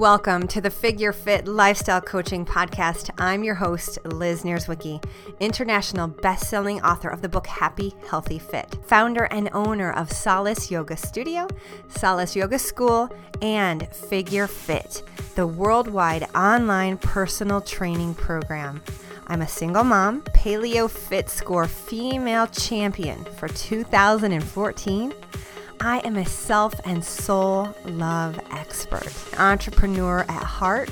Welcome to the Figure Fit Lifestyle Coaching Podcast. I'm your host, Liz Nierzwicki, international best-selling author of the book Happy Healthy Fit, founder and owner of Solace Yoga Studio, Solace Yoga School, and Figure Fit, the worldwide online personal training program. I'm a single mom, Paleo Fit Score female champion for 2014 I am a self and soul love expert, entrepreneur at heart,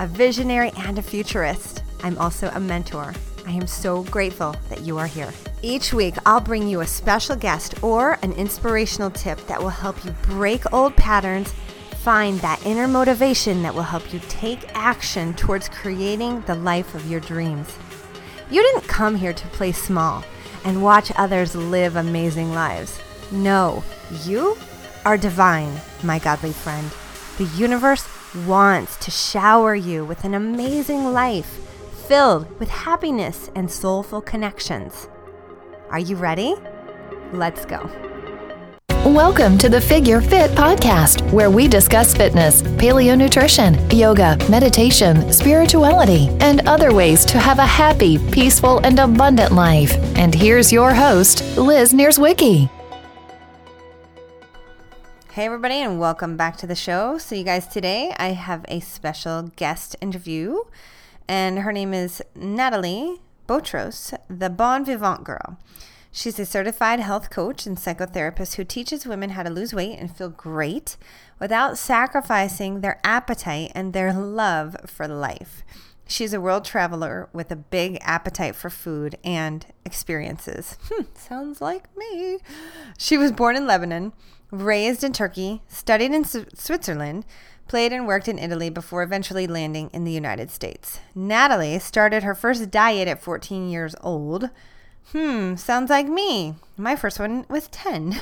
a visionary, and a futurist. I'm also a mentor. I am so grateful that you are here. Each week, I'll bring you a special guest or an inspirational tip that will help you break old patterns, find that inner motivation that will help you take action towards creating the life of your dreams. You didn't come here to play small and watch others live amazing lives. No, you are divine, my godly friend. The universe wants to shower you with an amazing life filled with happiness and soulful connections. Are you ready? Let's go. Welcome to the Figure Fit podcast, where we discuss fitness, paleo nutrition, yoga, meditation, spirituality, and other ways to have a happy, peaceful, and abundant life. And here's your host, Liz Nierzwicki. Hey, everybody, and welcome back to the show. So, you guys, today I have a special guest interview, and her name is Nathalie Botros, the Bon Vivant Girl. She's a certified health coach and psychotherapist who teaches women how to lose weight and feel great without sacrificing their appetite and their love for life. She's a world traveler with a big appetite for food and experiences. Hmm, sounds like me. She was born in Lebanon raised in Turkey, studied in Switzerland, played and worked in Italy before eventually landing in the United States. Nathalie started her first diet at 14 years old. Hmm, sounds like me. My first one was 10.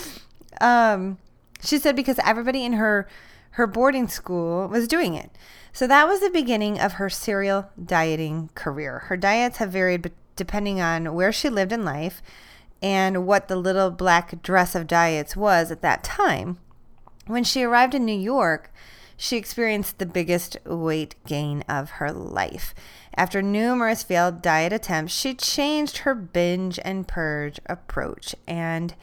um, she said because everybody in her her boarding school was doing it. So that was the beginning of her serial dieting career. Her diets have varied depending on where she lived in life and what the little black dress of diets was at that time. When she arrived in New York, she experienced the biggest weight gain of her life. After numerous failed diet attempts, she changed her binge and purge approach and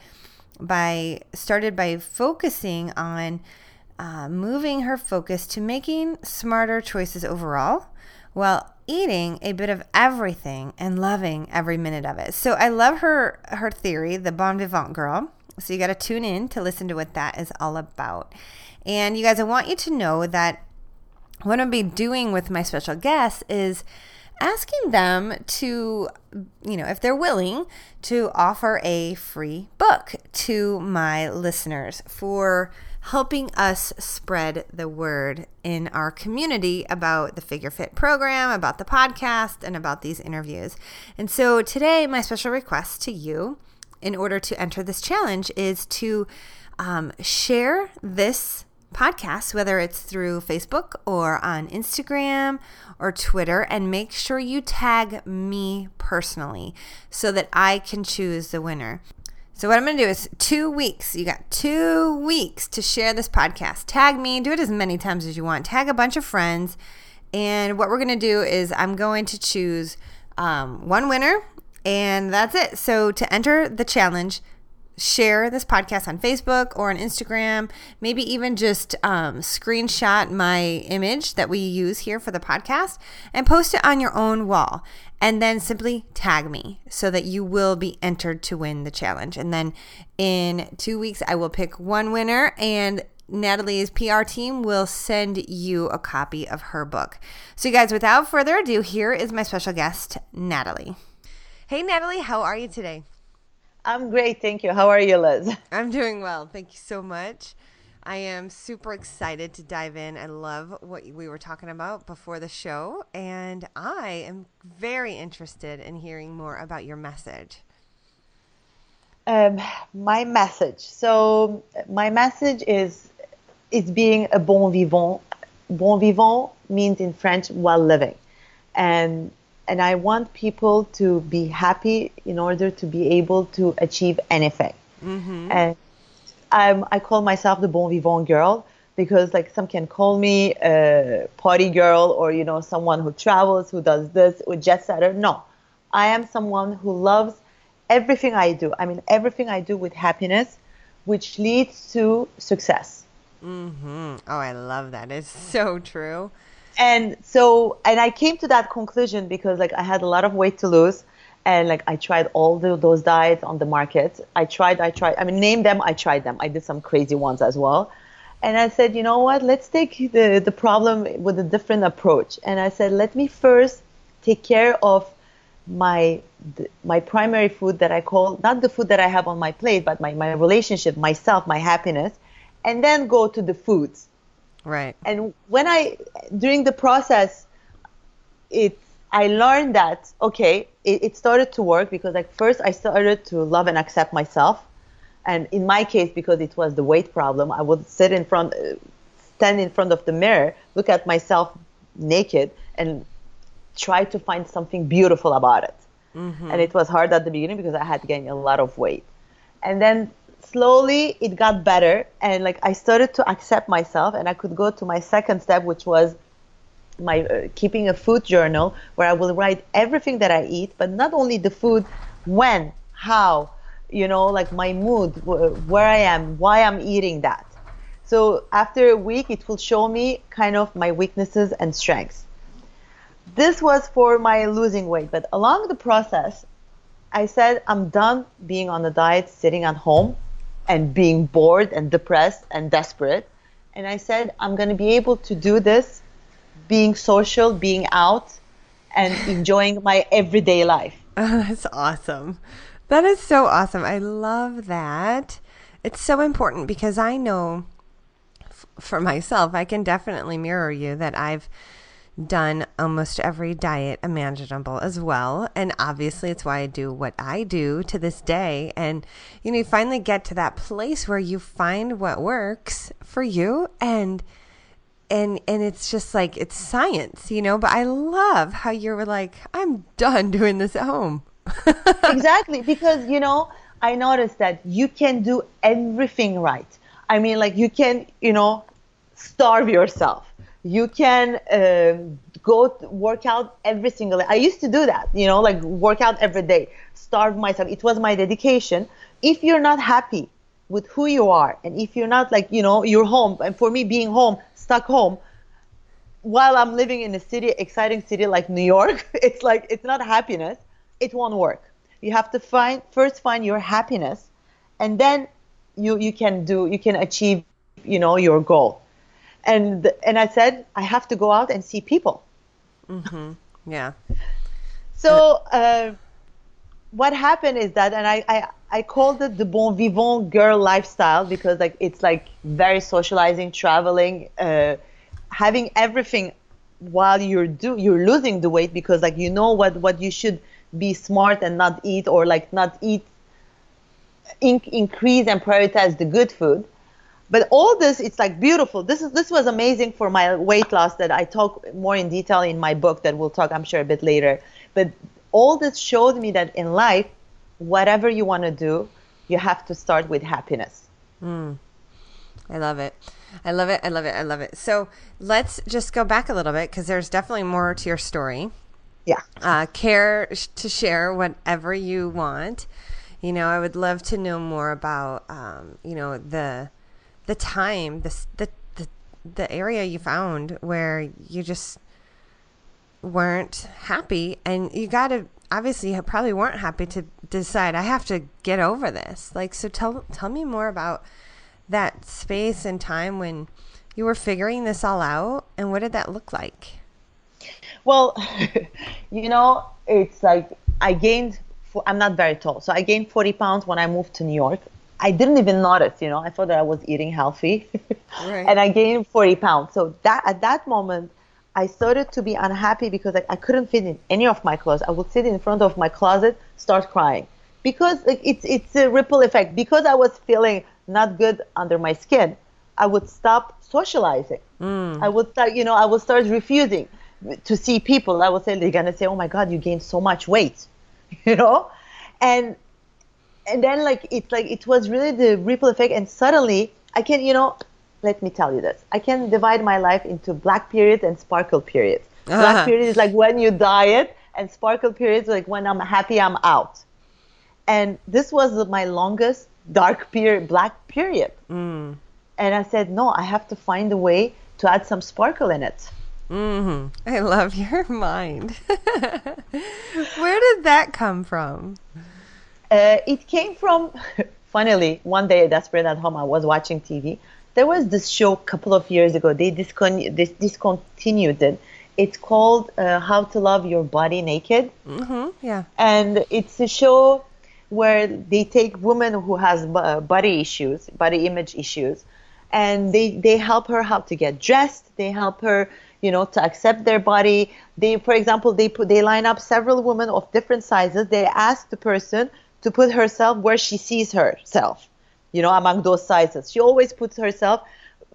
by started by focusing on uh, moving her focus to making smarter choices overall while eating a bit of everything and loving every minute of it. So I love her her theory, the bon vivant girl. So you got to tune in to listen to what that is all about. And you guys, I want you to know that what I'll be doing with my special guests is asking them to, you know, if they're willing to offer a free book to my listeners for helping us spread the word in our community about the Figure Fit program, about the podcast, and about these interviews. And so today, my special request to you in order to enter this challenge is to um, share this podcast, whether it's through Facebook or on Instagram or Twitter, and make sure you tag me personally so that I can choose the winner. So what I'm going to do is two weeks. You got two weeks to share this podcast. Tag me. Do it as many times as you want. Tag a bunch of friends. And what we're going to do is I'm going to choose um, one winner, and that's it. So to enter the challenge, share this podcast on Facebook or on Instagram. Maybe even just um, screenshot my image that we use here for the podcast and post it on your own wall. And then simply tag me so that you will be entered to win the challenge. And then in two weeks, I will pick one winner and Nathalie's PR team will send you a copy of her book. So, you guys, without further ado, here is my special guest, Nathalie. Hey, Nathalie, how are you today? I'm great, thank you. How are you, Liz? I'm doing well. Thank you so much. I am super excited to dive in. I love what we were talking about before the show, and I am very interested in hearing more about your message. Um, my message. So, my message is is being a bon vivant. Bon vivant means in French well living, and and I want people to be happy in order to be able to achieve anything. Mm-hmm. And I'm, I call myself the bon vivant girl because like some can call me a party girl or you know someone who travels who does this or jet setter no i am someone who loves everything i do i mean everything i do with happiness which leads to success mm-hmm. oh i love that it's so true and so and i came to that conclusion because like i had a lot of weight to lose and like i tried all the, those diets on the market i tried i tried i mean name them i tried them i did some crazy ones as well and I said, you know what? Let's take the, the problem with a different approach. And I said, let me first take care of my my primary food that I call not the food that I have on my plate, but my, my relationship, myself, my happiness, and then go to the foods. Right. And when I during the process, it I learned that okay, it, it started to work because like first I started to love and accept myself and in my case, because it was the weight problem, I would sit in front, stand in front of the mirror, look at myself naked, and try to find something beautiful about it. Mm-hmm. And it was hard at the beginning because I had gained a lot of weight. And then slowly it got better, and like I started to accept myself, and I could go to my second step, which was my uh, keeping a food journal where I will write everything that I eat, but not only the food, when, how, you know, like my mood, where I am, why I'm eating that. So after a week, it will show me kind of my weaknesses and strengths. This was for my losing weight, but along the process, I said I'm done being on a diet, sitting at home, and being bored and depressed and desperate. And I said I'm going to be able to do this, being social, being out, and enjoying my everyday life. Oh, that's awesome. That is so awesome. I love that. It's so important because I know f- for myself, I can definitely mirror you that I've done almost every diet imaginable as well. And obviously, it's why I do what I do to this day. And, you know, you finally get to that place where you find what works for you and and and it's just like it's science, you know, but I love how you're like I'm done doing this at home. exactly, because you know, I noticed that you can do everything right. I mean, like you can, you know, starve yourself. You can um, go work out every single day. I used to do that, you know, like work out every day, starve myself. It was my dedication. If you're not happy with who you are, and if you're not like, you know, you're home, and for me, being home, stuck home, while I'm living in a city, exciting city like New York, it's like it's not happiness it won't work. You have to find first find your happiness, and then you you can do you can achieve you know your goal. And and I said I have to go out and see people. Mm-hmm. Yeah. So uh, what happened is that, and I, I I called it the bon vivant girl lifestyle because like it's like very socializing, traveling, uh, having everything while you're do you're losing the weight because like you know what what you should be smart and not eat or like not eat in- increase and prioritize the good food but all this it's like beautiful. This is this was amazing for my weight loss that i talk more in detail in my book that we'll talk i'm sure a bit later. But all this showed me that in life whatever you want to do you have to start with happiness. Mm. i love it. I love it. I love it. I love it. So let's just go back a little bit because there's definitely more to your story. Yeah. Uh, care to share whatever you want. You know i would love to know more about um, you know the the time the, the the area you found where you just weren't happy and you got to obviously you probably weren't happy to decide i have to get over this like so tell tell me more about that space and time when you were figuring this all out and what did that look like well, you know, it's like I gained. I'm not very tall, so I gained 40 pounds when I moved to New York. I didn't even notice, you know. I thought that I was eating healthy, right. and I gained 40 pounds. So that at that moment, I started to be unhappy because like, I couldn't fit in any of my clothes. I would sit in front of my closet, start crying because like, it's it's a ripple effect. Because I was feeling not good under my skin, I would stop socializing. Mm. I would start, you know, I would start refusing to see people, I would say they're gonna say, "Oh my God, you gained so much weight," you know, and and then like it's like it was really the ripple effect, and suddenly I can, you know, let me tell you this. I can divide my life into black period and sparkle period. Uh-huh. Black period is like when you diet, and sparkle period is like when I'm happy, I'm out. And this was my longest dark period, black period. Mm. And I said, no, I have to find a way to add some sparkle in it. hmm I love your mind. Where did that come from? Uh, it came from, finally, one day desperate at home, I was watching TV. There was this show a couple of years ago. They discon- dis- discontinued it. It's called uh, How to Love Your Body Naked. hmm Yeah. and it's a show where they take women who has b- uh, body issues, body image issues, and they they help her how to get dressed. They help her, you know, to accept their body. They, for example, they put they line up several women of different sizes. They ask the person to put herself where she sees herself, you know, among those sizes. She always puts herself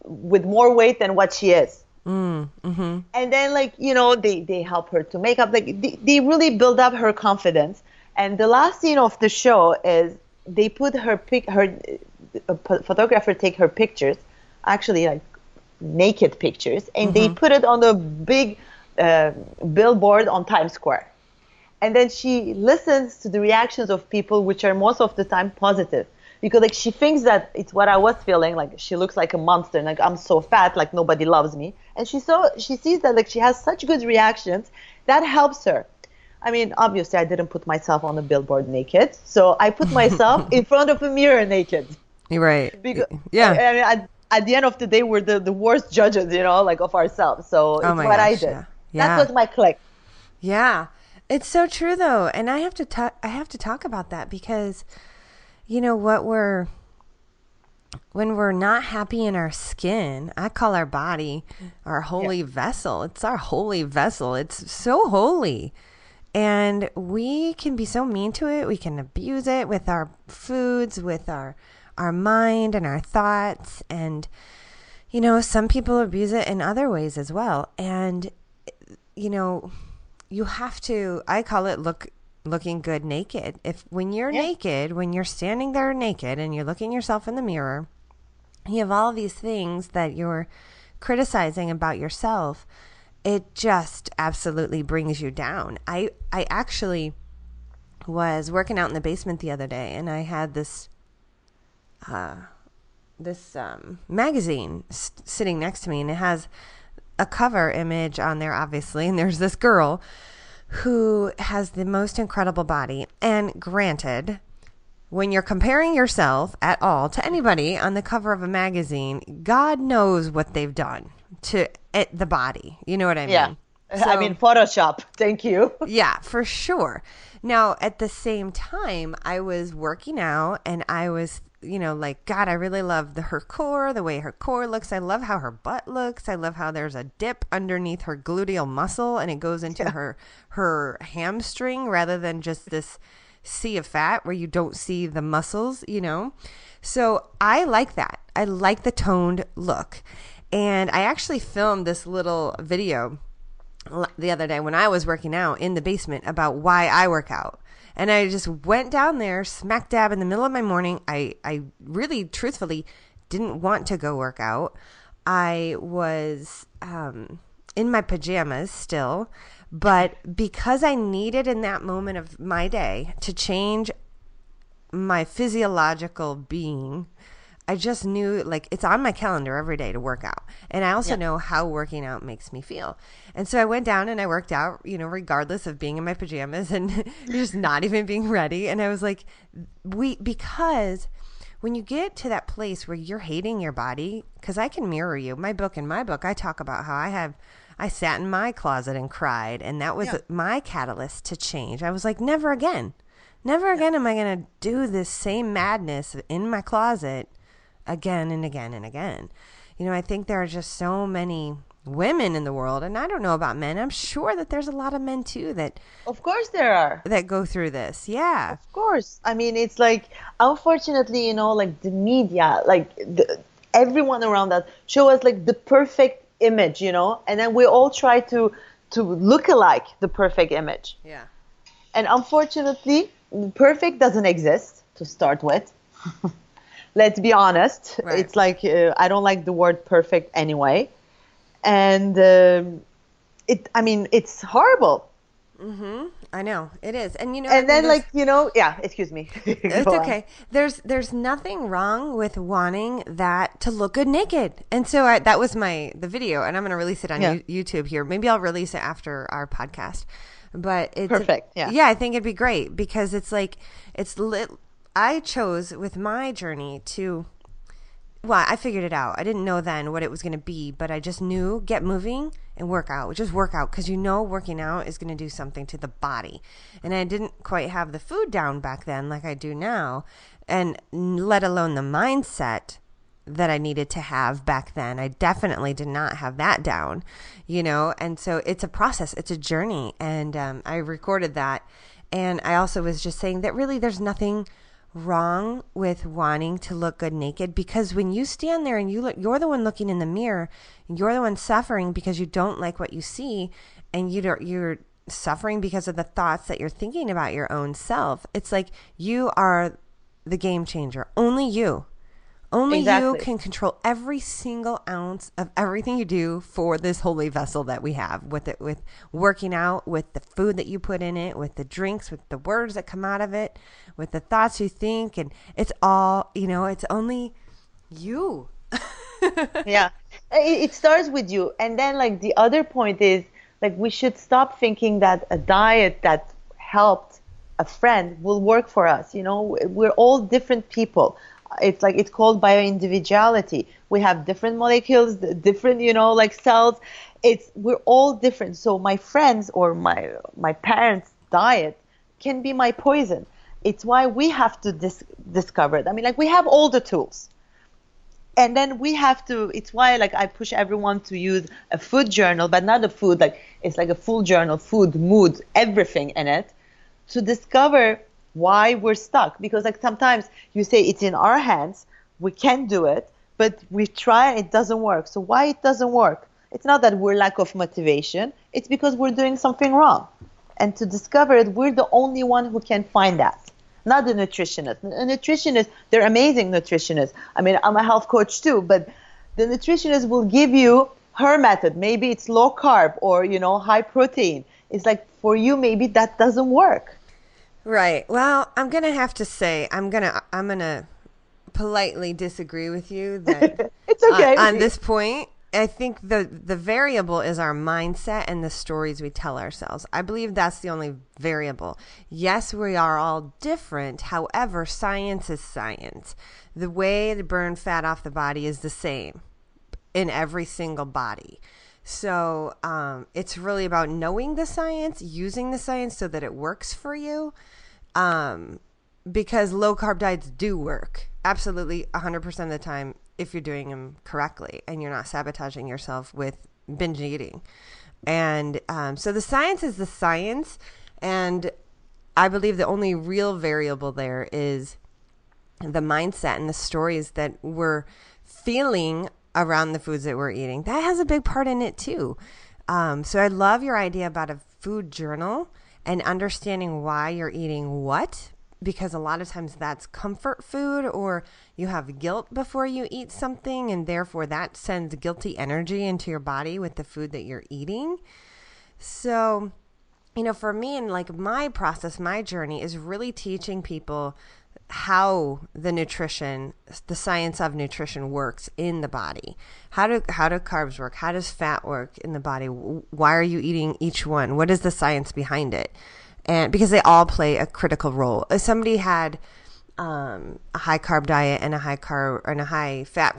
with more weight than what she is. Mm, mm-hmm. And then like you know they they help her to make up like they, they really build up her confidence. And the last scene of the show is they put her pic her a p- photographer take her pictures actually like naked pictures and they mm-hmm. put it on a big uh, billboard on times square and then she listens to the reactions of people which are most of the time positive because like she thinks that it's what i was feeling like she looks like a monster and like i'm so fat like nobody loves me and she so she sees that like she has such good reactions that helps her i mean obviously i didn't put myself on a billboard naked so i put myself in front of a mirror naked You're right. because yeah. I, I mean, at, at the end of the day we're the, the worst judges you know like of ourselves so oh it's Oh my what i did yeah. Yeah. that was my click Yeah. It's so true though. And I have to talk I have to talk about that because you know what we're when we're not happy in our skin, I call our body our holy vessel. It's our holy vessel. It's so holy. And we can be so mean to it. We can abuse it with our foods, with our our mind and our thoughts and you know, some people abuse it in other ways as well. And you know, you have to I call it look looking good naked. If when you're Yeah. naked, when you're standing there naked and you're looking yourself in the mirror, you have all these things that you're criticizing about yourself. It just absolutely brings you down. I I actually was working out in the basement the other day and I had this this um, magazine s- sitting next to me, and it has a cover image on there, obviously. And there's this girl who has the most incredible body. And granted, when you're comparing yourself at all to anybody on the cover of a magazine, God knows what they've done to it, the body. You know what I mean? yeah i mean photoshop thank you yeah, for sure. Now, at the same time, I was working out and I was, you know, like, God, I really love the, her core, the way her core looks. I love how her butt looks. I love how there's a dip underneath her gluteal muscle and it goes into her her hamstring rather than just this sea of fat where you don't see the muscles, you know? So I like that. I like the toned look. And I actually filmed this little video the other day when I was working out in the basement about why I work out. And I just went down there smack dab in the middle of my morning. I, I really truthfully didn't want to go work out. I was um, in my pajamas still, but because I needed in that moment of my day to change my physiological being, I just knew like it's on my calendar every day to work out. And I also know how working out makes me feel. And so I went down and I worked out, you know, regardless of being in my pajamas and just not even being ready. And I was like, we, because when you get to that place where you're hating your body, because I can mirror you, my book, in my book, I talk about how I have. I sat in my closet and cried, and that was Yeah. my catalyst to change. I was like, never again. Never again am I going to do this same madness in my closet again and again and again. You know, I think there are just so many women in the world, and I don't know about men. I'm sure that there's a lot of men too that of course there are that go through this. Yeah. Of course. I mean, it's like, unfortunately, you know, like the media, like the, everyone around us show us like the perfect image, you know, and then we all try to to look alike the perfect image. Yeah. And unfortunately, perfect doesn't exist to start with. let's be honest. Right. It's like uh, I don't like the word perfect anyway, and um, it. I mean, it's horrible. I know it is, and you know, And then, like you know, yeah. Excuse me. It's Go on. okay. There's there's nothing wrong with wanting that to look good naked. And so I, that was my the video, and I'm going to release it on Yeah. You- YouTube here. Maybe I'll release it after our podcast. But it's Perfect, yeah. yeah. I think it'd be great because it's like it's lit. I chose with my journey to. Well, I figured it out. I didn't know then what it was going to be, but I just knew get moving and work out. Just work out because you know working out is going to do something to the body. And I didn't quite have the food down back then like I do now, and let alone the mindset that I needed to have back then. I definitely did not have that down, you know? And so it's a process, it's a journey. And um, I recorded that. And I also was just saying that really there's nothing wrong with wanting to look good naked because when you stand there and you look you're the one looking in the mirror you're the one suffering because you don't like what you see and you don't you're suffering because of the thoughts that you're thinking about your own self. It's like you are the game changer. Only you only you can control every single ounce of everything you do for this holy vessel that we have with it with working out with the food that you put in it with the drinks with the words that come out of it with the thoughts you think. And it's all you know it's only you. Yeah. It, it starts with you. And then like the other point is like we should stop thinking that a diet that helped a friend will work for us. You know we're all different people it's like it's called bioindividuality. We have different molecules different you know like cells. It's we're all different. So my friends or my my parents diet can be my poison. It's why we have to dis- discover it. I mean like we have all the tools. And then we have to it's why like i push everyone to use a food journal but not a food like it's like a full journal food mood everything in it to discover why we're stuck. Because like sometimes you say it's in our hands we can do it but we try and it doesn't work. So why it doesn't work? It's not that we're lack of motivation. It's because we're doing something wrong. And to discover it we're the only one who can find that. Not the nutritionist. A nutritionist they're amazing nutritionists. I mean i'm a health coach too but the nutritionist will give you her method. Maybe it's low carb or you know high protein. It's like for you maybe that doesn't work Right. Well, I'm gonna have to say I'm gonna I'm gonna politely disagree with you that It's uh, okay. on, on this point. I think the the variable is our mindset and the stories we tell ourselves. I believe that's the only variable. Yes, we are all different. However, science is science. The way to burn fat off the body is the same in every single body. So um, it's really about knowing the science, using the science so that it works for you. Um, because low carb diets do work absolutely 100% of the time if you're doing them correctly and you're not sabotaging yourself with binge eating. And um, so the science is the science. And I believe the only real variable there is the mindset and the stories that we're feeling around the foods that we're eating. That has a big part in it too. Um, so I love your idea about a food journal and understanding why you're eating what, because a lot of times that's comfort food or you have guilt before you eat something, and therefore that sends guilty energy into your body with the food that you're eating. So, you know, for me and like my process, my journey is really teaching people how the nutrition, the science of nutrition works in the body. How do how do carbs work? How does fat work in the body? Why are you eating each one? What is the science behind it? And because they all play a critical role. If somebody had um, a high carb diet and a high carb and a high fat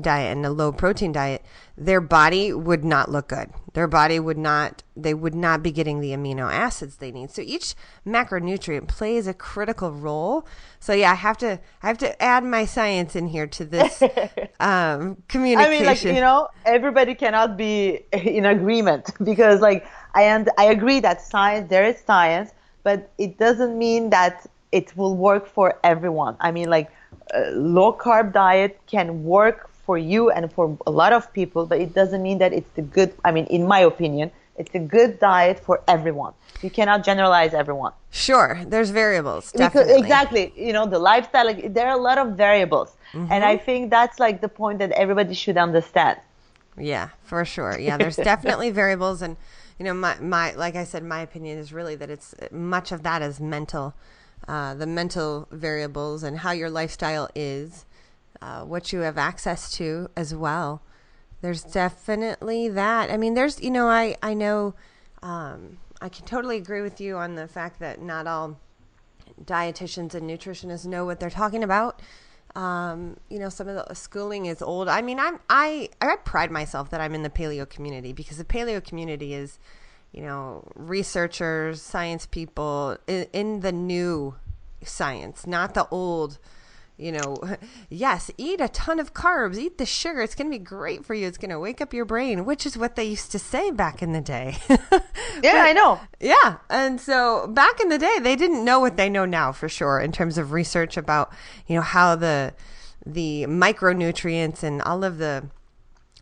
diet and a low protein diet, their body would not look good. Their body would not, they would not be getting the amino acids they need. So each macronutrient plays a critical role. So yeah, I have to, I have to add my science in here to this um, communication. I mean, like you know, everybody cannot be in agreement because, like, I and I agree that science there is science, but it doesn't mean that it will work for everyone. I mean, like, uh, low carb diet can work for you and for a lot of people, but it doesn't mean that it's the good. I mean, in my opinion, It's a good diet for everyone. You cannot generalize everyone. Sure, there's variables. Because, exactly. You know, the lifestyle, like, there are a lot of variables. And I think that's like the point that everybody should understand. Yeah, for sure. Yeah, there's definitely variables, and you know, my my like I said, my opinion is really that it's much of that is mental, uh, the mental variables and how your lifestyle is, uh, what you have access to as well. There's definitely that. I mean, there's you know, I I know, um, I can totally agree with you on the fact that not all dietitians and nutritionists know what they're talking about um, you know, some of the schooling is old. I mean, I'm I I pride myself that I'm in the paleo community because the paleo community is, you know, researchers, science people in, in the new science, not the old. You know, yes, eat a ton of carbs, eat the sugar. It's going to be great for you. It's going to wake up your brain, which is what they used to say back in the day. Yeah, I know. Yeah. And so back in the day, they didn't know what they know now for sure in terms of research about, you know, how the the micronutrients and all of the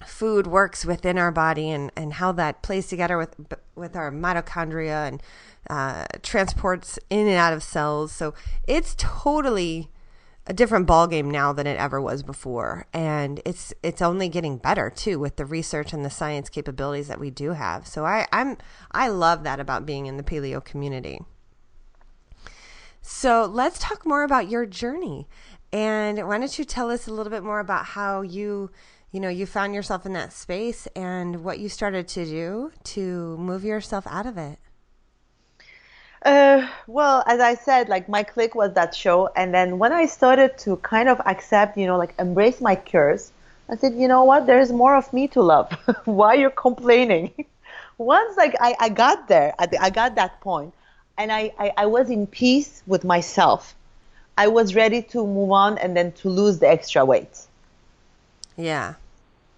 food works within our body and, and how that plays together with with our mitochondria and uh, transports in and out of cells. So it's totally a different ballgame now than it ever was before, and it's it's only getting better too with the research and the science capabilities that we do have. So I I'm I love that about being in the paleo community. So let's talk more about your journey, and why don't you tell us a little bit more about how you you know you found yourself in that space and what you started to do to move yourself out of it. Uh, well, as I said, like my click was that show, and then when I started to kind of accept, you know, like embrace my curse, I said, you know what? There's more of me to love. Why you're complaining? Once like I, I got there, I, I got that point, and I, I, I was in peace with myself. I was ready to move on and then to lose the extra weight. Yeah.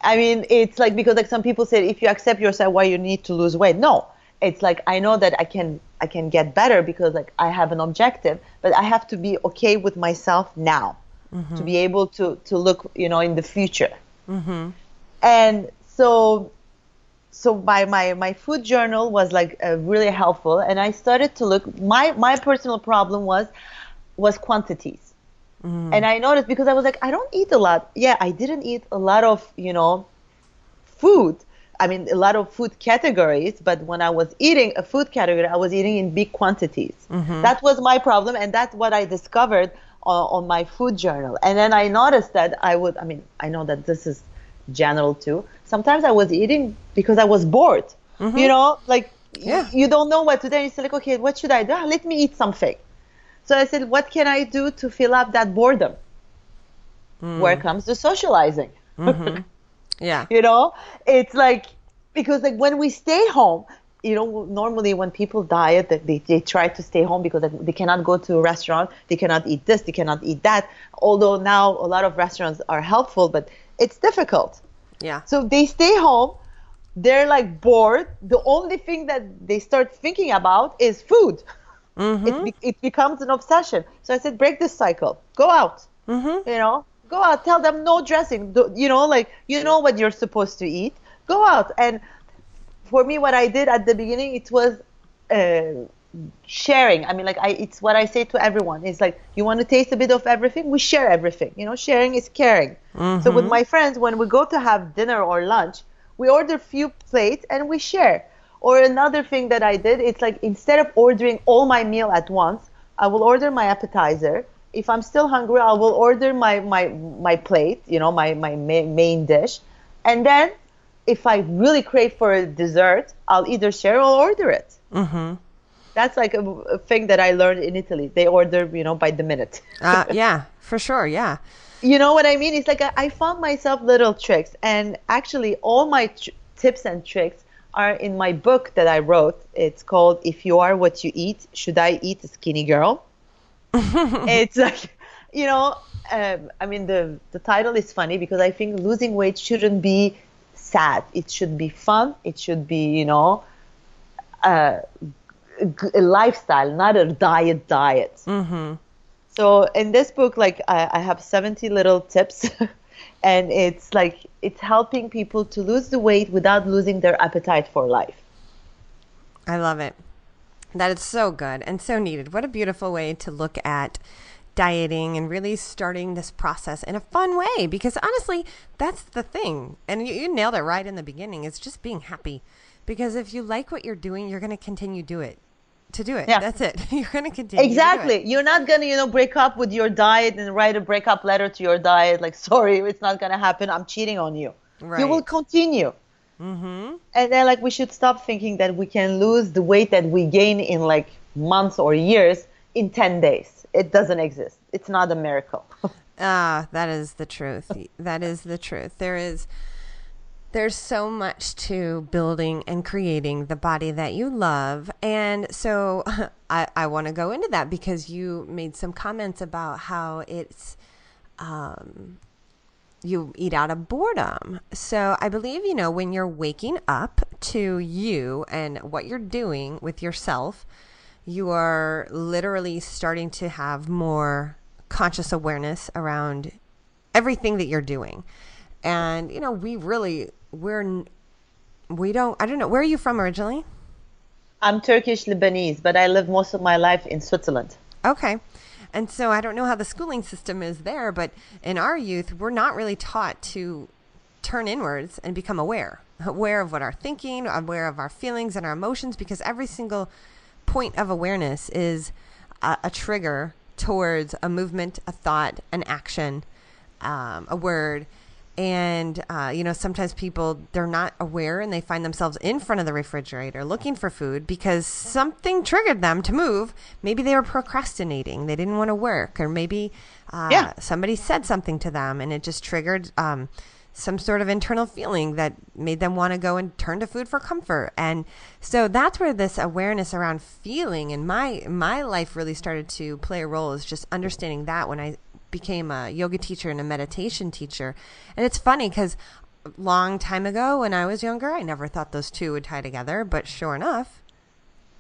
I mean, it's like because like some people say, if you accept yourself, why you need to lose weight? No, it's like I know that I can I can get better because like I have an objective, but I have to be okay with myself now mm-hmm. to be able to to look, you know, in the future. Mm-hmm. And so so my, my my food journal was like uh, really helpful and I started to look my my personal problem was was quantities. Mm. And I noticed because I was like I don't eat a lot. Yeah, I didn't eat a lot of, you know, food I mean, a lot of food categories, but when I was eating a food category, I was eating in big quantities. Mm-hmm. That was my problem, and that's what I discovered on, on, my food journal. And then I noticed that I would, I mean, I know that this is general too. Sometimes I was eating because I was bored. Mm-hmm. You know, like yeah. you don't know what to do. You say like, okay, what should I do? Ah, let me eat something. So I said, what can I do to fill up that boredom? Mm. Where comes the socializing? Mm-hmm. Yeah. You know, it's like because like when we stay home, you know, normally when people diet, they, they try to stay home because they cannot go to a restaurant, they cannot eat this, they cannot eat that. Although now a lot of restaurants are helpful, but it's difficult. Yeah. So they stay home, they're like bored. The only thing that they start thinking about is food. Mm-hmm. It, it becomes an obsession. So I said, break this cycle. Go out. Mm-hmm. You know, go out. Tell them no dressing. You know, like you know what you're supposed to eat. Go out. And for me, what I did at the beginning, it was uh, sharing. I mean, like I, it's what I say to everyone. It's like you want to taste a bit of everything. We share everything. You know, sharing is caring. Mm-hmm. So with my friends, when we go to have dinner or lunch, we order few plates and we share. Or another thing that I did, it's like instead of ordering all my meal at once, I will order my appetizer if I'm still hungry, I will order my my my plate, you know, my my main dish, and then if I really crave for a dessert, I'll either share or order it. Mm-hmm. That's like a, a, thing that I learned in Italy. They order, you know, by the minute. uh, yeah, for sure. Yeah. You know what I mean? It's like I, I found myself little tricks, and actually, all my tr- tips and tricks are in my book that I wrote. It's called "If You Are What You Eat, Should I Eat a Skinny Girl?" it's like, you know, um, I mean, the, the title is funny because I think losing weight shouldn't be sad. It should be fun. It should be, you know, uh, a lifestyle, not a diet diet. Mm-hmm. So in this book, like I, I have 70 little tips and it's like, it's helping people to lose the weight without losing their appetite for life. I love it. That is so good and so needed. What a beautiful way to look at dieting and really starting this process in a fun way because honestly, that's the thing. And you, you nailed it right in the beginning. It's just being happy. Because if you like what you're doing, you're going to continue do it. To do it. Yeah. That's it. You're going to continue. to Exactly. it. You're not gonna, you know, break up with your diet and write a breakup letter to your diet like, sorry, it's not gonna happen. I'm cheating on you. You will continue. Mm-hmm. And then, like, we should stop thinking that we can lose the weight that we gain in like months or years in 10 days. It doesn't exist. It's not a miracle. Ah, that is the truth. that is the truth. There is there's so much to building and creating the body that you love. And so I, I want to go into that because you made some comments about how it's um, you eat out of boredom. So I believe, you know, when you're waking up to you and what you're doing with yourself, you are literally starting to have more conscious awareness around everything that you're doing. And, you know, we really, we're, n- we don't, I don't know, where are you from originally? I'm Turkish Lebanese, but I lived most of my life in Switzerland. Okay. And so I don't know how the schooling system is there, but in our youth, we're not really taught to turn inwards and become aware, aware of what our thinking, aware of our feelings and our emotions, because every single point of awareness is a, a trigger towards a movement, a thought, an action, um, a word. And, uh, you know, sometimes people, they're not aware and they find themselves in front of the refrigerator looking for food because something triggered them to move. Maybe they were procrastinating. They didn't want to work. Or maybe uh, Yeah. somebody said something to them and it just triggered um, some sort of internal feeling that made them want to go and turn to food for comfort. And so that's where this awareness around feeling in my my life really started to play a role is just understanding that when I became a yoga teacher and a meditation teacher. And it's funny because long time ago when I was younger, I never thought those two would tie together, but sure enough,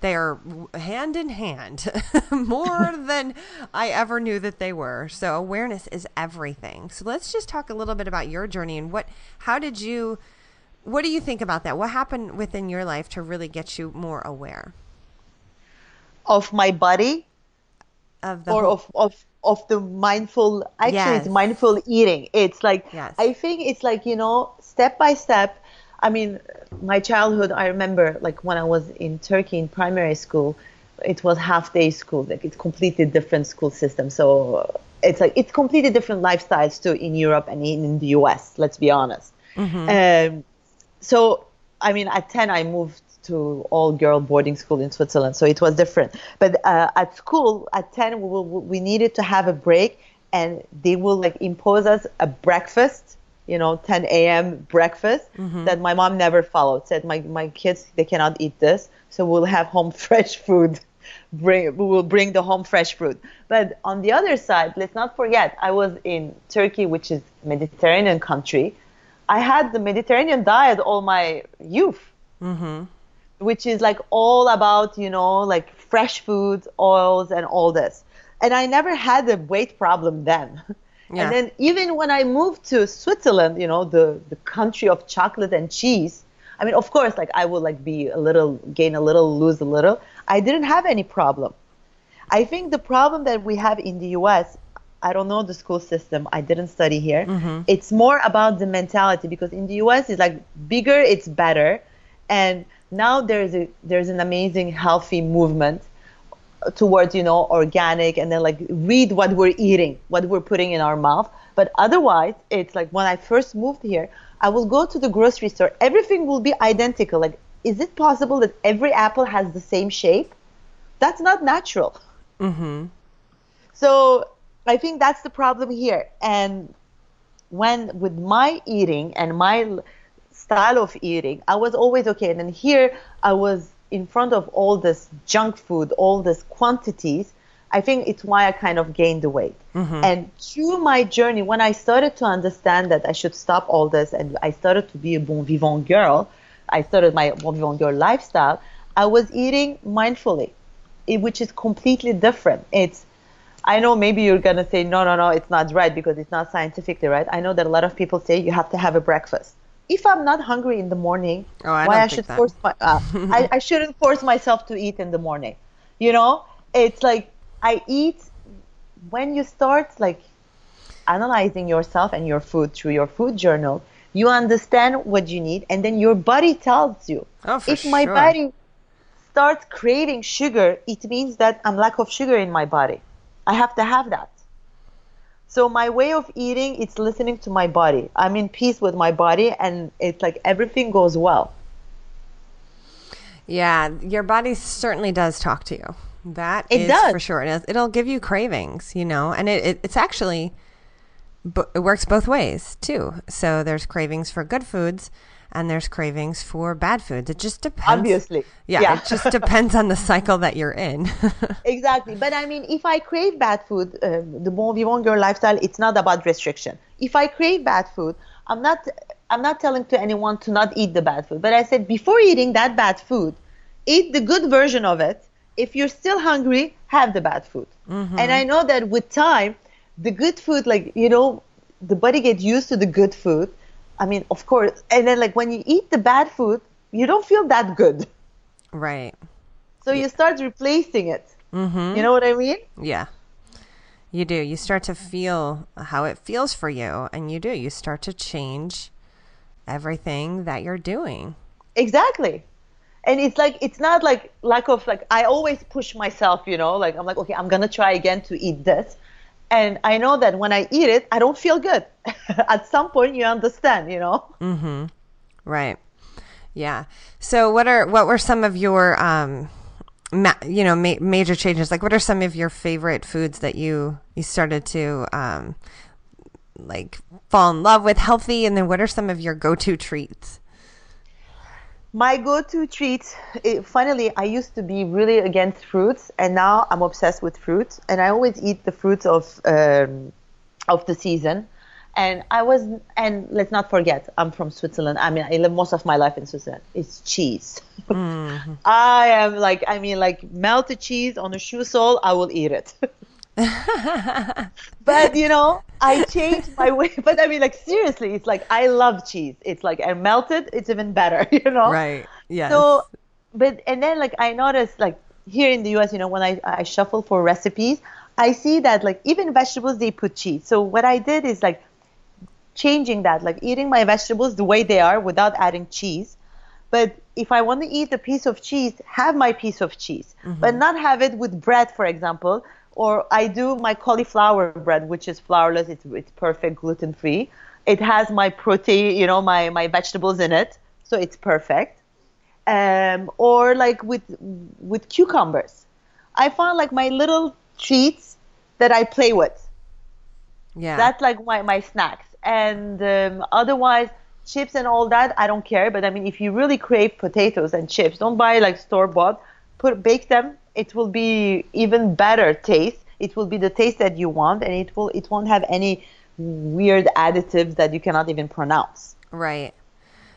they are hand in hand more than I ever knew that they were. So awareness is everything. So let's just talk a little bit about your journey and what how did you what do you think about that? What happened within your life to really get you more aware Of my body of the or whole- of, of of the mindful actually Yes. it's mindful eating. It's like Yes. i think it's like you know step by step. I mean my childhood i remember like when i was in turkey in primary school it was half day school like it's completely different school system. So it's like it's completely different lifestyles too in europe and in, in the us let's be honest. Um, so i mean at 10 i moved to all girl boarding school in switzerland so it was different. But uh, at school at 10 we, we needed to have a break and they will like impose us a breakfast you know 10 a.m breakfast that my mom never followed said my, my kids they cannot eat this so we'll have home fresh food. Bring we will bring the home fresh food but on the other side let's not forget i was in turkey which is mediterranean country. I had the mediterranean diet all my youth which is like all about you know like fresh foods oils and all this. And i never had a weight problem then. Yeah. and then even when i moved to switzerland you know the the country of chocolate and cheese i mean of course like i would like be a little gain a little lose a little. I didn't have any problem. I think the problem that we have in the us i don't know the school system. I didn't study here. Mm-hmm. It's more about the mentality because in the us it's like bigger it's better. And now there's a there's an amazing healthy movement towards you know organic and then like read what we're eating what we're putting in our mouth. But otherwise it's like when i first moved here i will go to the grocery store everything will be identical. Like is it possible that every apple has the same shape? That's not natural. Mm-hmm. So i think that's the problem here. And when with my eating and my style of eating, I was always okay. And then here I was in front of all this junk food, all this quantities. I think it's why I kind of gained the weight. Mm-hmm. And through my journey, when I started to understand that I should stop all this and I started to be a bon vivant girl, I started my bon vivant girl lifestyle, I was eating mindfully, which is completely different. It's I know maybe you're gonna say no, no, no, it's not right because it's not scientifically right. I know that a lot of people say you have to have a breakfast. If I'm not hungry in the morning, Oh, I why I should that. force my, uh, I, I shouldn't force myself to eat in the morning. You know, it's like I eat when you start like analyzing yourself and your food through your food journal. You understand what you need, and then your body tells you. Oh, for if my sure. body starts craving sugar, it means that I'm lack of sugar in my body. I have to have that. So my way of eating, it's listening to my body. I'm in peace with my body, and it's like everything goes well. Yeah, your body certainly does talk to you. That It is does. for sure. It'll give you cravings, you know, and it, it it's actually it works both ways too. So there's cravings for good foods, and there's cravings for bad foods. It just depends. Obviously. yeah, Yeah. it just depends on the cycle that you're in. Exactly. But I mean, if I crave bad food, uh, the bon vivant girl lifestyle, it's not about restriction. If I crave bad food, I'm not. I'm not telling to anyone to not eat the bad food. But I said before eating that bad food, eat the good version of it. If you're still hungry, have the bad food. And I know that with time, the good food, like you know, the body gets used to the good food. I mean, of course. And then like when you eat the bad food, you don't feel that good. right. So you start replacing it. Mm-hmm. You know what I mean? Yeah. You do. You start to feel how it feels for you, and you do. You start to change everything that you're doing. Exactly. And it's like it's not like lack of like I always push myself, you know, like I'm like, okay, I'm gonna try again to eat this. And I know that when I eat it, I don't feel good. At some point you understand, you know? Mm-hmm. Right. Yeah. So what are what were some of your um ma- you know ma- major changes like what are some of your favorite foods that you you started to um like fall in love with healthy and then what are some of your go-to treats? My go-to treat, it, finally, I used to be really against fruits, and now I'm obsessed with fruits. And I always eat the fruits of um, of the season. And I was, and let's not forget, I'm from Switzerland. I mean, I live most of my life in Switzerland. It's cheese. I am like, I mean, like melted cheese on a shoe sole, I will eat it. but you know, I changed my way. But I mean, like seriously, it's like I love cheese. It's like and melted, it's even better. You know. Right. Yes. So, but and then like I noticed like here in the U.S., you know, when I I shuffle for recipes, I see that like even vegetables they put cheese. So what I did is like changing that, like eating my vegetables the way they are without adding cheese. But if I want to eat a piece of cheese, have my piece of cheese, but mm-hmm. not have it with bread, for example. Or I do my cauliflower bread, which is flourless. It's it's perfect, gluten free. It has my protein, you know, my my vegetables in it, so it's perfect. Um, or like with with cucumbers, I found like my little treats that I play with. yeah. That's like my, my snacks. And um, otherwise, chips and all that, I don't care. But I mean, if you really crave potatoes and chips, don't buy like store bought. Put bake them. It will be even better taste. It will be the taste that you want, and it will it won't have any weird additives that you cannot even pronounce. Right.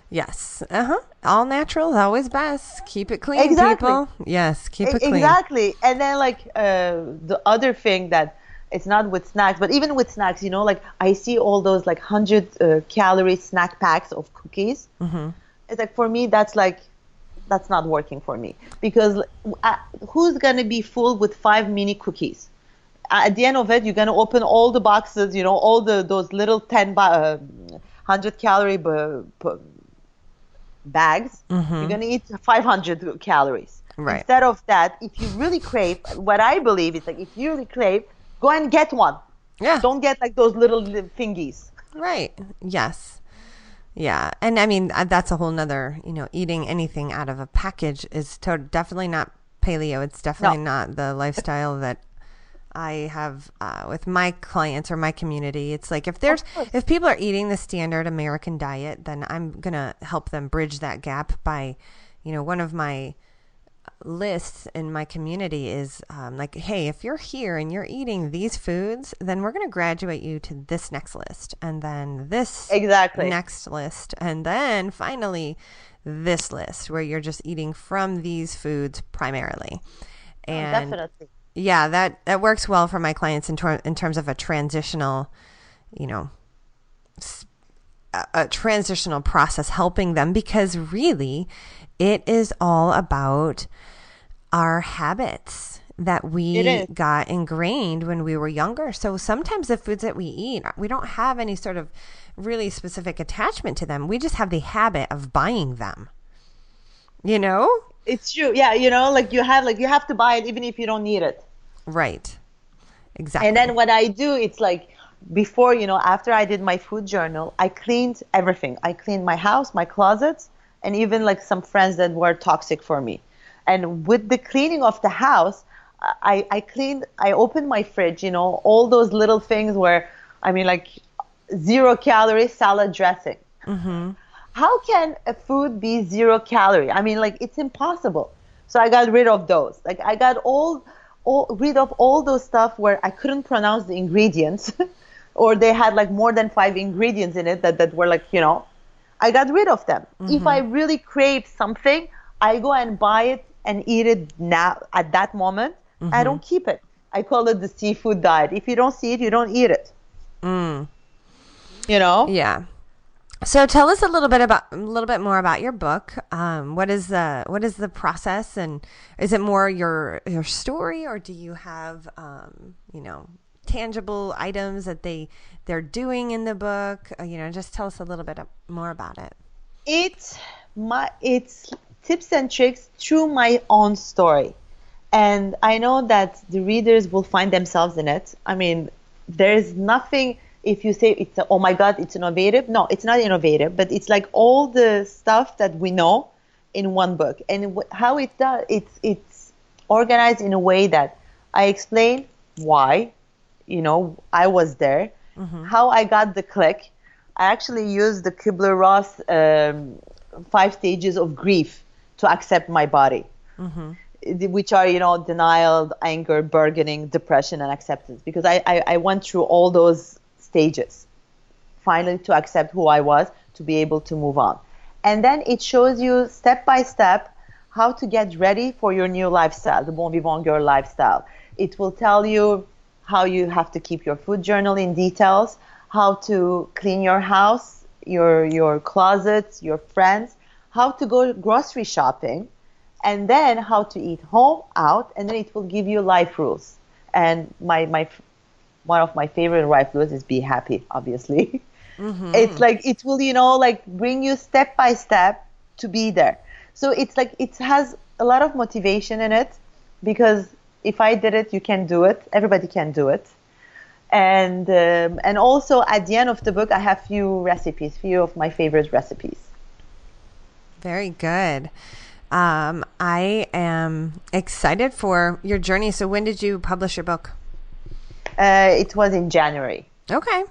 Yes. Uh huh. All natural is always best. Keep it clean, Exactly. people. Yes. Keep it clean. Exactly. And then like uh, the other thing that it's not with snacks, but even with snacks, you know, like I see all those like hundred uh, calorie snack packs of cookies. Mm-hmm. It's like for me, that's like that's not working for me because uh, who's gonna be full with five mini cookies? At the end of it, you're gonna open all the boxes, you know, all the those little ten, ba- uh, hundred calorie b- b- bags. You're gonna eat 500 calories. Right. Instead of that, if you really crave, what I believe is like if you really crave, go and get one. Yeah. Don't get like those little thingies. Right. Yes. Yeah. And I mean, uh, that's a whole nother, you know, eating anything out of a package is to- definitely not paleo. It's definitely No. not the lifestyle that I have uh, with my clients or my community. It's like if there's, if people are eating the standard American diet, then I'm going to help them bridge that gap by, you know, one of my lists in my community is um, like, hey, if you're here and you're eating these foods, then we're going to graduate you to this next list, and then this Exactly. next list, and then finally this list where you're just eating from these foods primarily. And Definitely. yeah, that that works well for my clients in, tor- in terms of a transitional, you know, s- a, a transitional process helping them because really it is all about our habits that we got ingrained when we were younger. So sometimes the foods that we eat, we don't have any sort of really specific attachment to them. We just have the habit of buying them. You know? It's true. Yeah, you know, like you have like you have to buy it even if you don't need it. Right. Exactly. And then what I do, it's like before, you know, after I did my food journal, I cleaned everything. I cleaned my house, my closets, and even like some friends that were toxic for me. And with the cleaning of the house, I, I cleaned, I opened my fridge, you know, all those little things where, I mean, like zero calorie salad dressing. Mm-hmm. How can a food be zero calorie? I mean, like it's impossible. So I got rid of those. Like I got all, all rid of all those stuff where I couldn't pronounce the ingredients, or they had like more than five ingredients in it that, that were like, you know, I got rid of them. Mm-hmm. If I really crave something, I go and buy it and eat it now at that moment. Mm-hmm. I don't keep it. I call it the seafood diet. If you don't see it, you don't eat it. Mm. You know? Yeah. So tell us a little bit about a little bit more about your book. Um, what is the what is the process, and is it more your your story, or do you have um, you know tangible items that they they're doing in the book? Uh, you know, just tell us a little bit more about it. It's my it's tips and tricks through my own story, and I know that the readers will find themselves in it. I mean, there's nothing if you say it's oh my god it's innovative no it's not innovative but it's like all the stuff that we know in one book and how it does it's it's organized in a way that i explain why you know i was there mm-hmm. how i got the click i actually used the kubler-ross um, five stages of grief to accept my body mm-hmm which are you know denial anger bargaining depression and acceptance because I, I, I went through all those stages finally to accept who I was to be able to move on. And then it shows you step by step how to get ready for your new lifestyle, the Bon Vivant Girl lifestyle. It will tell you how you have to keep your food journal in details, how to clean your house, your your closets, your friends, how to go grocery shopping, and then how to eat home, out, and then it will give you life rules. And my my one of my favorite life rules is be happy, obviously. Mm-hmm. It's like it will, you know, like bring you step by step to be there. So it's like it has a lot of motivation in it because if I did it, you can do it. Everybody can do it. And um, and also at the end of the book, I have few recipes, few of my favorite recipes. Very good. Um, I am excited for your journey. So when did you publish your book? Uh, it was in January. Okay.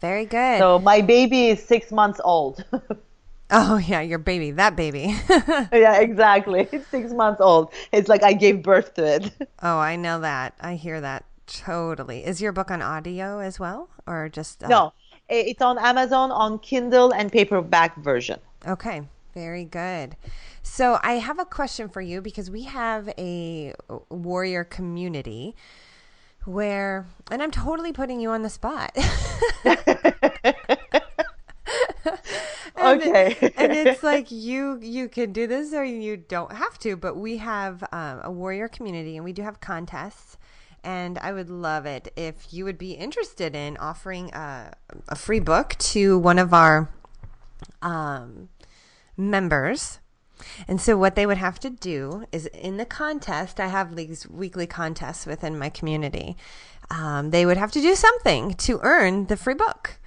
Very good. So my baby is six months old. oh yeah, your baby, that baby. yeah, exactly. It's six months old. It's like I gave birth to it. Oh, I know that. I hear that totally. Is your book on audio as well, or just uh... no? It's on Amazon on Kindle and paperback version. Okay, very good. So I have a question for you because we have a warrior community where, and I'm totally putting you on the spot. and okay. It, and it's like you you can do this or you don't have to, but we have um, a warrior community and we do have contests. And I would love it if you would be interested in offering a, a free book to one of our um, members and so, what they would have to do is in the contest, I have these weekly contests within my community. Um, they would have to do something to earn the free book.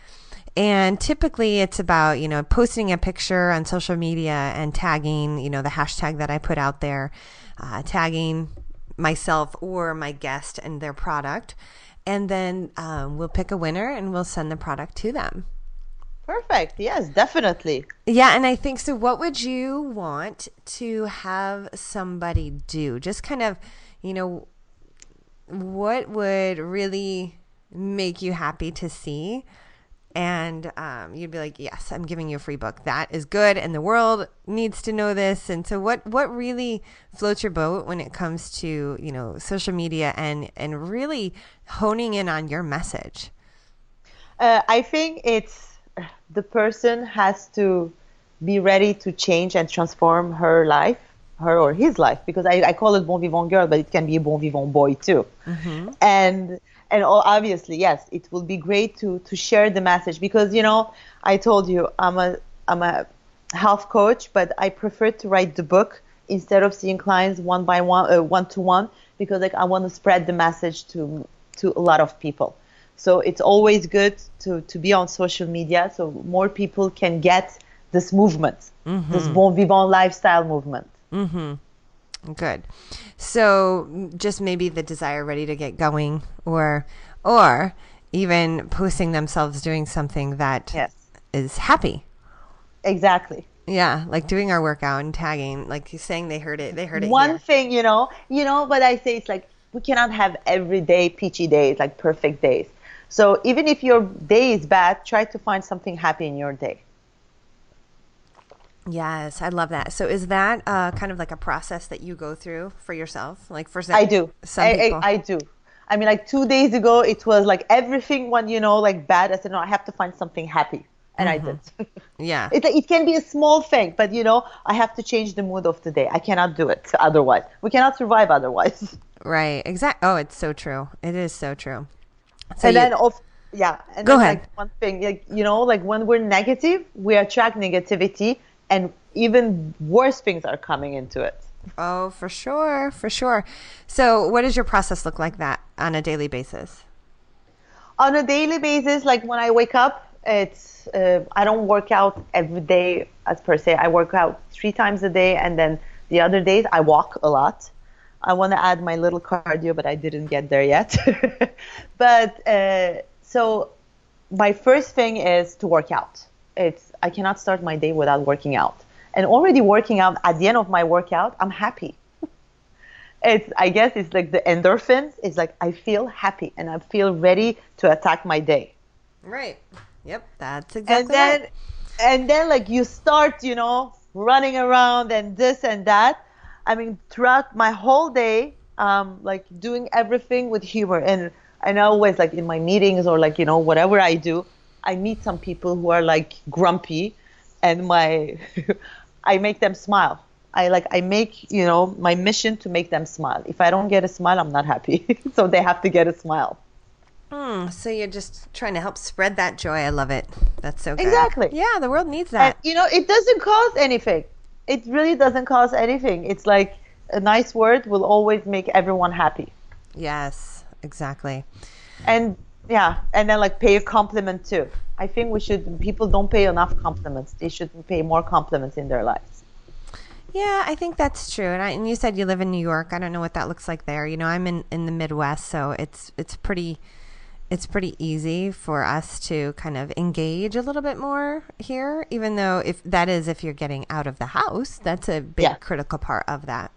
And typically, it's about, you know, posting a picture on social media and tagging, you know, the hashtag that I put out there, uh, tagging myself or my guest and their product. And then um, we'll pick a winner and we'll send the product to them. Perfect. Yes, definitely. Yeah, and I think so. What would you want to have somebody do? Just kind of, you know, what would really make you happy to see? And um, you'd be like, "Yes, I'm giving you a free book. That is good, and the world needs to know this." And so, what what really floats your boat when it comes to you know social media and and really honing in on your message? Uh, I think it's the person has to be ready to change and transform her life, her or his life, because I, I call it bon vivant girl, but it can be a bon vivant boy too. And and obviously, yes, it will be great to to share the message because you know I told you I'm a I'm a health coach, but I prefer to write the book instead of seeing clients one by one, uh, one to one, because like I want to spread the message to to a lot of people. So it's always good to to be on social media so more people can get this movement, this bon vivant lifestyle movement. Hmm. Good. So just maybe the desire ready to get going or or even posting themselves doing something that is Yes, happy. exactly. Yeah, like doing our workout and tagging, like saying they heard it. They heard it. one here. thing you know you know but i say it's like we cannot have every day peachy days like perfect days so even if your day is bad try to find something happy in your day Yes, I love that. So is that uh, kind of like a process that you go through for yourself? Like for i do some I, people. I, I do i mean like two days ago it was like everything when you know like bad i said no i have to find something happy and i did yeah. it, it can be a small thing but you know i have to change the mood of the day i cannot do it otherwise we cannot survive otherwise right. Exactly. Oh, it's so true. It is so true. So and you- then of yeah and Go ahead. like one thing like you know like when we're negative we attract negativity and even worse things are coming into it oh, for sure, for sure. So what does your process look like that on a daily basis? on a daily basis like when i wake up it's uh, i don't work out every day as per se i work out three times a day and then the other days i walk a lot i want to add my little cardio but i didn't get there yet but uh, so my first thing is to work out it's i cannot start my day without working out and already working out at the end of my workout i'm happy it's i guess it's like the endorphins it's like i feel happy and i feel ready to attack my day Right. Yep. That's exactly. and then right. and then like you start you know running around and this and that i mean throughout my whole day um like doing everything with humor and and I always like in my meetings or like you know whatever i do i meet some people who are like grumpy and my i make them smile i like i make you know my mission to make them smile if i don't get a smile i'm not happy so they have to get a smile Hmm, so you're just trying to help spread that joy. I love it. That's so good. Exactly. Yeah, the world needs and that. you know it doesn't cost anything it really doesn't cost anything it's like a nice word will always make everyone happy yes, exactly. and yeah and then like pay a compliment too i think we should people don't pay enough compliments they should pay more compliments in their lives Yeah, I think that's true. And, I, and you said you live in New York. I don't know what that looks like there. You know, I'm in, in the Midwest, so it's it's pretty it's pretty easy for us to kind of engage a little bit more here. Even though if that is if you're getting out of the house, that's a big Yeah. critical part of that.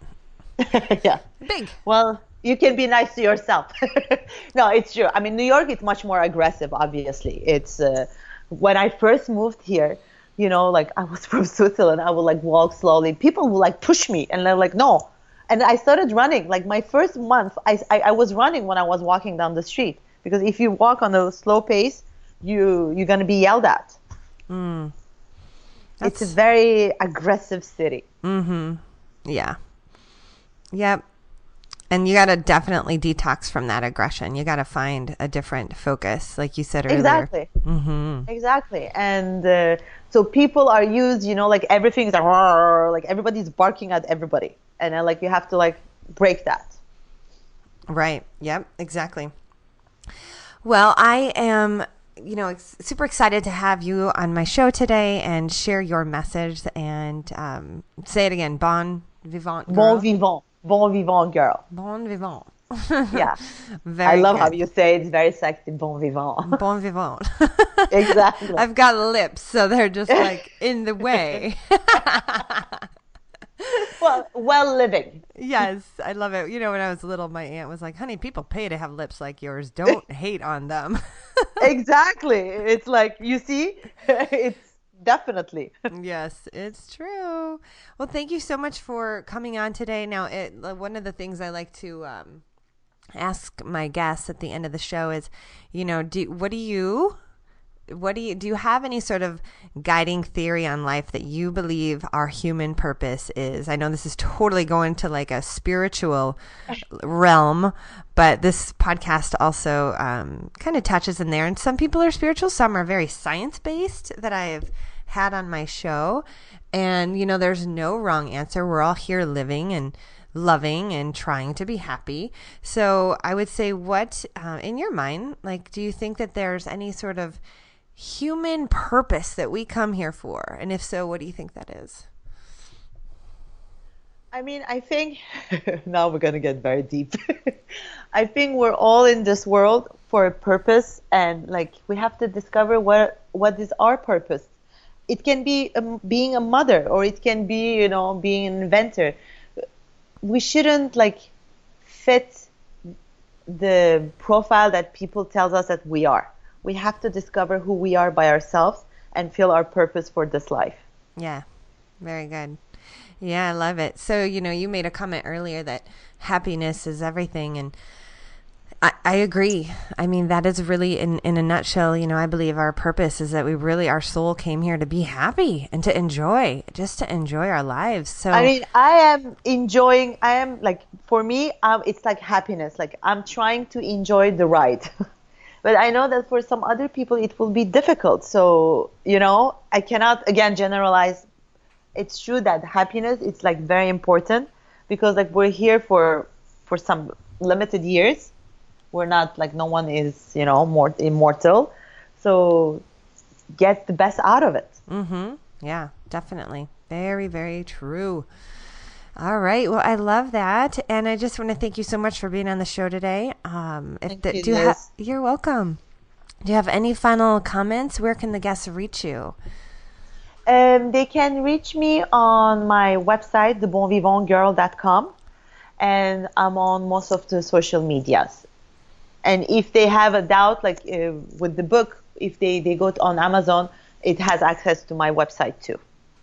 yeah Big. well you can be nice to yourself no it's true i mean new york is much more aggressive obviously it's uh, when i first moved here you know like i was from switzerland i would like walk slowly people would like push me and they're like no and i started running like my first month i, I, I was running when i was walking down the street because if you walk on a slow pace you you're going to be yelled at it's a very aggressive city Yeah. Yep. And you got to definitely detox from that aggression. You got to find a different focus, like you said earlier. Exactly. Mm-hmm. Exactly. And uh, so people are used, you know, like everything is like, like everybody's barking at everybody. And then like you have to like break that. Right. Yep. Exactly. Well, I am, you know, ex- super excited to have you on my show today and share your message and um, say it again. Bon vivant. Girl. Bon vivant. Bon vivant girl. Bon vivant. Yeah. Very I love how you say it. It's very sexy. Bon vivant. Bon vivant. Exactly. I've got lips, so they're just like in the way. well, well living. yes, I love it. You know, when I was little, my aunt was like, honey, people pay to have lips like yours. Don't hate on them. exactly. It's like, you see, it's definitely. yes, it's true. Well, thank you so much for coming on today. Now, it, one of the things I like to um, ask my guests at the end of the show is, you know, do what do you what do you do you have any sort of guiding theory on life that you believe our human purpose is? I know this is totally going to like a spiritual realm, but this podcast also um, kind of touches in there. And some people are spiritual, some are very science based that I've had on my show. And, you know, there's no wrong answer. We're all here living and loving and trying to be happy. So I would say, what uh, in your mind, like, do you think that there's any sort of human purpose that we come here for? And if so, what do you think that is? I mean, I think now we're going to get very deep. I think we're all in this world for a purpose and like we have to discover what what is our purpose. It can be um, being a mother or it can be, you know, being an inventor we shouldn't like fit the profile that people tells us that we are. We have to discover who we are by ourselves and feel our purpose for this life. Yeah. Very good. Yeah, I love it. So, you know, you made a comment earlier that happiness is everything and I, I agree. I mean, that is really, in, in a nutshell, you know, I believe our purpose is that we really, our soul came here to be happy and to enjoy, just to enjoy our lives. So, I mean, I am enjoying, I am like, for me, um, it's like happiness. Like, I'm trying to enjoy the ride. but I know that for some other people, it will be difficult. So, you know, I cannot, again, generalize. It's true that happiness, it's like very important because like we're here for, for some limited years. We're not like no one is you know more immortal. So get the best out of it. Mm-hmm. Yeah definitely. Very very true all right. Well i love that. And i just want to thank you so much for being on the show today. Um if the, you, do you ha- you're welcome. Do you have any final comments? Where can the guests reach you? Um, they can reach me on my website thebonvivantgirl.com and i'm on most of the social medias. And if they have a doubt like uh, with the book if they, they go on amazon it has access to my website too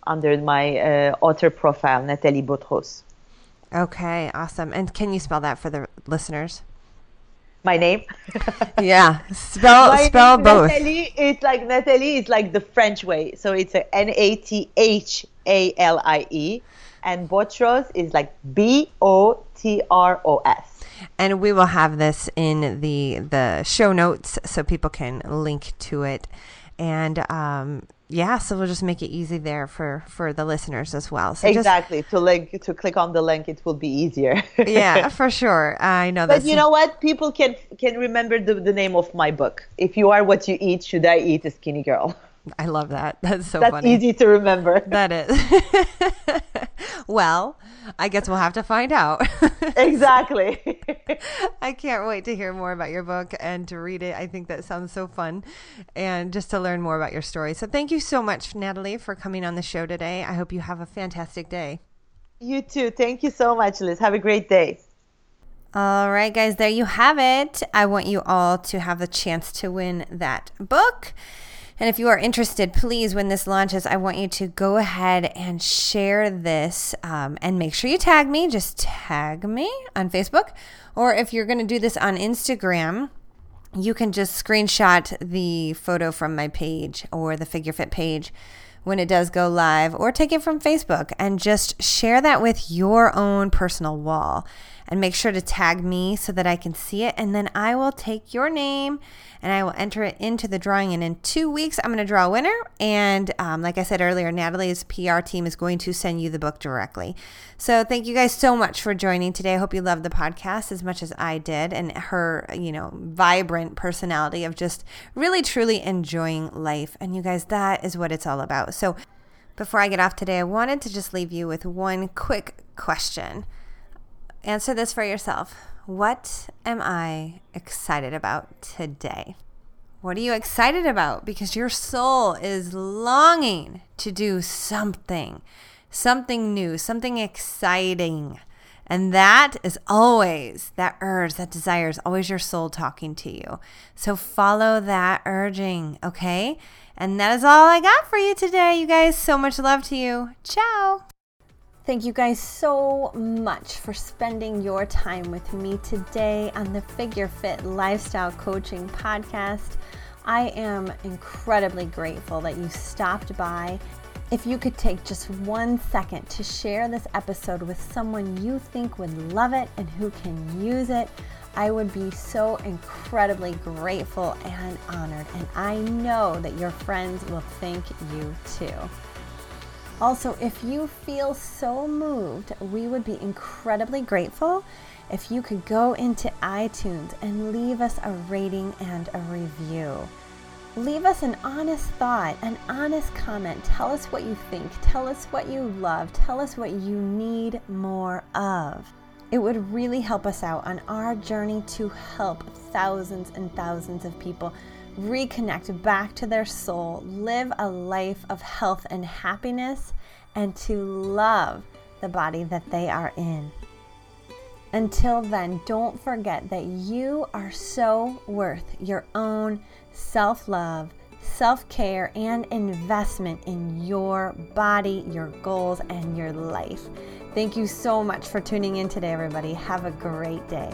under my uh, author profile nathalie botros okay awesome. And can you spell that for the listeners? My name? Yeah spell my spell name, both. Nathalie it's like nathalie is like the french way. So it's a n-a-t-h-a-l-i-e and botros is like b-o-t-r-o-s and we will have this in the the show notes so people can link to it. And um, yeah so we'll just make it easy there for for the listeners as well so exactly just, to link to click on the link it will be easier yeah for sure i know but you know what people can can remember the, the name of my book if you are what you eat should i eat a skinny girl I love that. That's so That's funny. easy to remember. That is. well, I guess we'll have to find out. exactly. I can't wait to hear more about your book and to read it. I think that sounds so fun and just to learn more about your story. So thank you so much, Nathalie, for coming on the show today. I hope you have a fantastic day. You too. Thank you so much, Liz. Have a great day. All right, guys, there you have it. I want you all to have the chance to win that book. And if you are interested, please, when this launches, I want you to go ahead and share this um, and make sure you tag me. Just tag me on Facebook. Or if you're going to do this on Instagram, you can just screenshot the photo from my page or the Figure Fit page when it does go live, or take it from Facebook and just share that with your own personal wall. And make sure to tag me so that I can see it. And then I will take your name and I will enter it into the drawing. And in two weeks, I'm going to draw a winner. And um, like I said earlier, Nathalie's PR team is going to send you the book directly. So thank you guys so much for joining today. I hope you loved the podcast as much as I did, and her, you know, vibrant personality of just really truly enjoying life. And you guys, that is what it's all about. So before I get off today, I wanted to just leave you with one quick question. Answer this for yourself. What am I excited about today? What are you excited about? Because your soul is longing to do something, something new, something exciting. And that is always that urge, that desire is always your soul talking to you. So follow that urging, okay? And that is all I got for you today, you guys. So much love to you. Ciao. Thank you guys so much for spending your time with me today on the Figure Fit Lifestyle Coaching Podcast. I am incredibly grateful that you stopped by. If you could take just one second to share this episode with someone you think would love it and who can use it, I would be so incredibly grateful and honored. And I know that your friends will thank you too. Also, if you feel so moved, we would be incredibly grateful if you could go into iTunes and leave us a rating and a review. Leave us an honest thought, an honest comment. Tell us what you think. Tell us what you love. Tell us what you need more of. It would really help us out on our journey to help thousands and thousands of people reconnect back to their soul, live a life of health and happiness, and to love the body that they are in. Until then, don't forget that you are so worth your own self love, self care, and investment in your body, your goals, and your life. Thank you so much for tuning in today, everybody. Have a great day.